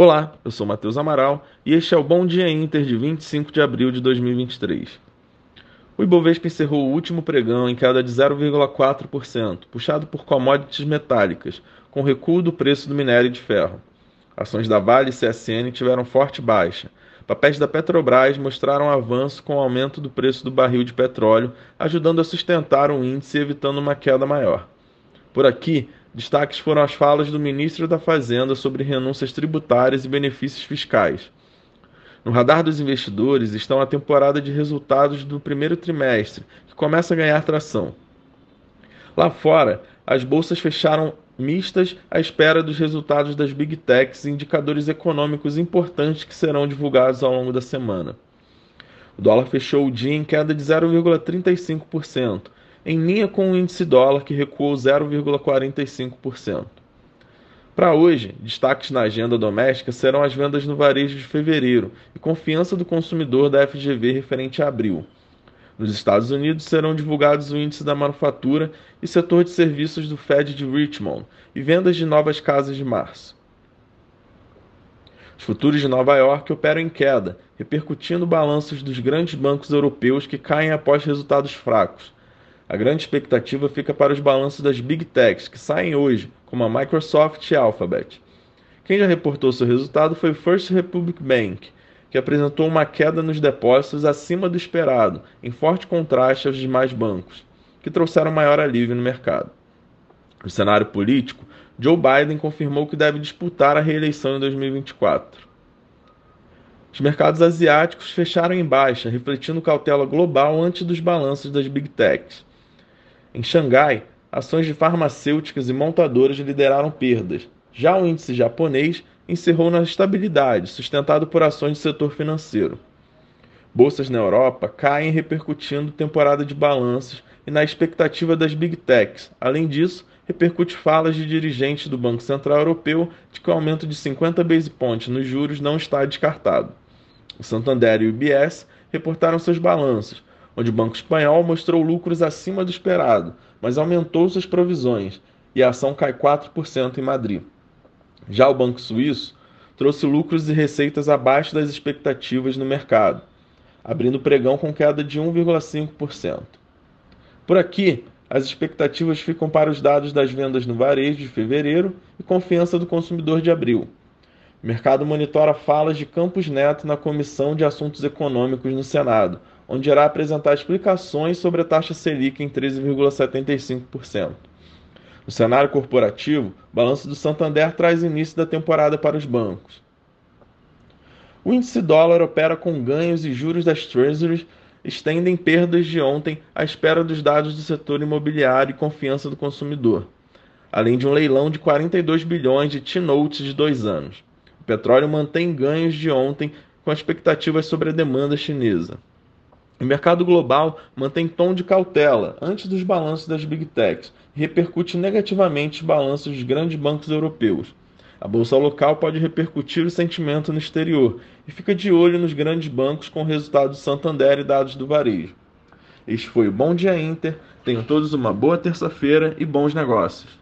Olá, eu sou Matheus Amaral e este é o Bom Dia Inter de 25 de abril de 2023. O Ibovespa encerrou o último pregão em queda de 0,4%, puxado por commodities metálicas, com recuo do preço do minério de ferro. Ações da Vale e CSN tiveram forte baixa. Papéis da Petrobras mostraram avanço com o aumento do preço do barril de petróleo, ajudando a sustentar o índice e evitando uma queda maior. Por aqui, destaques foram as falas do ministro da Fazenda sobre renúncias tributárias e benefícios fiscais. No radar dos investidores estão a temporada de resultados do primeiro trimestre, que começa a ganhar tração. Lá fora, as bolsas fecharam mistas à espera dos resultados das Big Techs e indicadores econômicos importantes que serão divulgados ao longo da semana. O dólar fechou o dia em queda de 0,35%, em linha com o índice dólar que recuou 0,45%. Para hoje, destaques na agenda doméstica serão as vendas no varejo de fevereiro e confiança do consumidor da FGV referente a abril. Nos Estados Unidos serão divulgados o índice da manufatura e setor de serviços do Fed de Richmond e vendas de novas casas de março. Os futuros de Nova York operam em queda, repercutindo balanços dos grandes bancos europeus que caem após resultados fracos. A grande expectativa fica para os balanços das Big Techs, que saem hoje, como a Microsoft e a Alphabet. Quem já reportou seu resultado foi o First Republic Bank, que apresentou uma queda nos depósitos acima do esperado, em forte contraste aos demais bancos, que trouxeram maior alívio no mercado. No cenário político, Joe Biden confirmou que deve disputar a reeleição em 2024. Os mercados asiáticos fecharam em baixa, refletindo cautela global antes dos balanços das Big Techs. Em Xangai, ações de farmacêuticas e montadoras lideraram perdas. Já o índice japonês encerrou na estabilidade, sustentado por ações do setor financeiro. Bolsas na Europa caem repercutindo temporada de balanços e na expectativa das Big Techs. Além disso, repercute falas de dirigentes do Banco Central Europeu de que o aumento de 50 base points nos juros não está descartado. O Santander e o UBS reportaram seus balanços, onde o Banco Espanhol mostrou lucros acima do esperado, mas aumentou suas provisões e a ação cai 4% em Madrid. Já o Banco Suíço trouxe lucros e receitas abaixo das expectativas no mercado, abrindo pregão com queda de 1,5%. Por aqui, as expectativas ficam para os dados das vendas no varejo de fevereiro e confiança do consumidor de abril. O mercado monitora falas de Campos Neto na Comissão de Assuntos Econômicos no Senado, onde irá apresentar explicações sobre a taxa Selic em 13,75%. No cenário corporativo, o balanço do Santander traz início da temporada para os bancos. O índice dólar opera com ganhos e juros das Treasuries estendem perdas de ontem à espera dos dados do setor imobiliário e confiança do consumidor, além de um leilão de 42 bilhões de T-notes de dois anos. O petróleo mantém ganhos de ontem com expectativas sobre a demanda chinesa. O mercado global mantém tom de cautela antes dos balanços das Big Techs e repercute negativamente os balanços dos grandes bancos europeus. A bolsa local pode repercutir o sentimento no exterior e fica de olho nos grandes bancos com resultados do Santander e dados do varejo. Este foi o Bom Dia Inter. Tenham todos uma boa terça-feira e bons negócios.